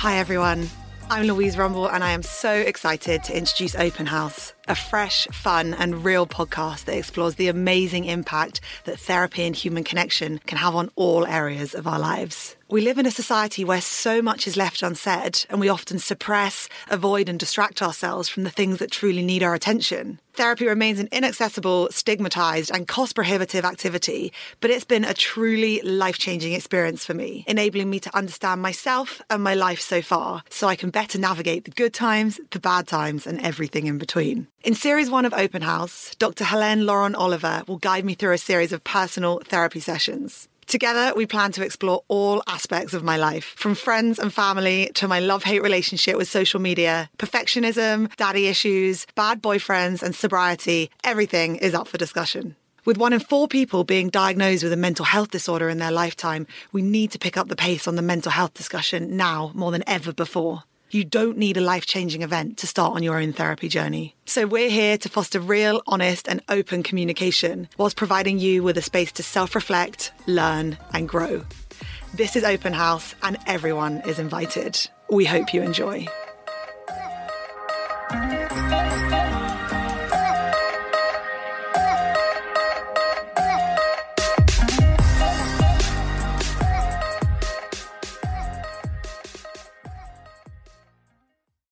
Hi, everyone. I'm Louise Rumble, and I am so excited to introduce Open House, a fresh, fun, and real podcast that explores the amazing impact that therapy and human connection can have on all areas of our lives. We live in a society where so much is left unsaid, and we often suppress, avoid, and distract ourselves from the things that truly need our attention. Therapy remains an inaccessible, stigmatized, and cost prohibitive activity, but it's been a truly life changing experience for me, enabling me to understand myself and my life so far so I can better navigate the good times, the bad times, and everything in between. In series one of Open House, Dr. Helene Laurent-Oliver will guide me through a series of personal therapy sessions. Together, we plan to explore all aspects of my life, from friends and family to my love hate relationship with social media, perfectionism, daddy issues, bad boyfriends, and sobriety. Everything is up for discussion. With one in four people being diagnosed with a mental health disorder in their lifetime, we need to pick up the pace on the mental health discussion now more than ever before. You don't need a life changing event to start on your own therapy journey. So, we're here to foster real, honest, and open communication whilst providing you with a space to self reflect, learn, and grow. This is Open House, and everyone is invited. We hope you enjoy.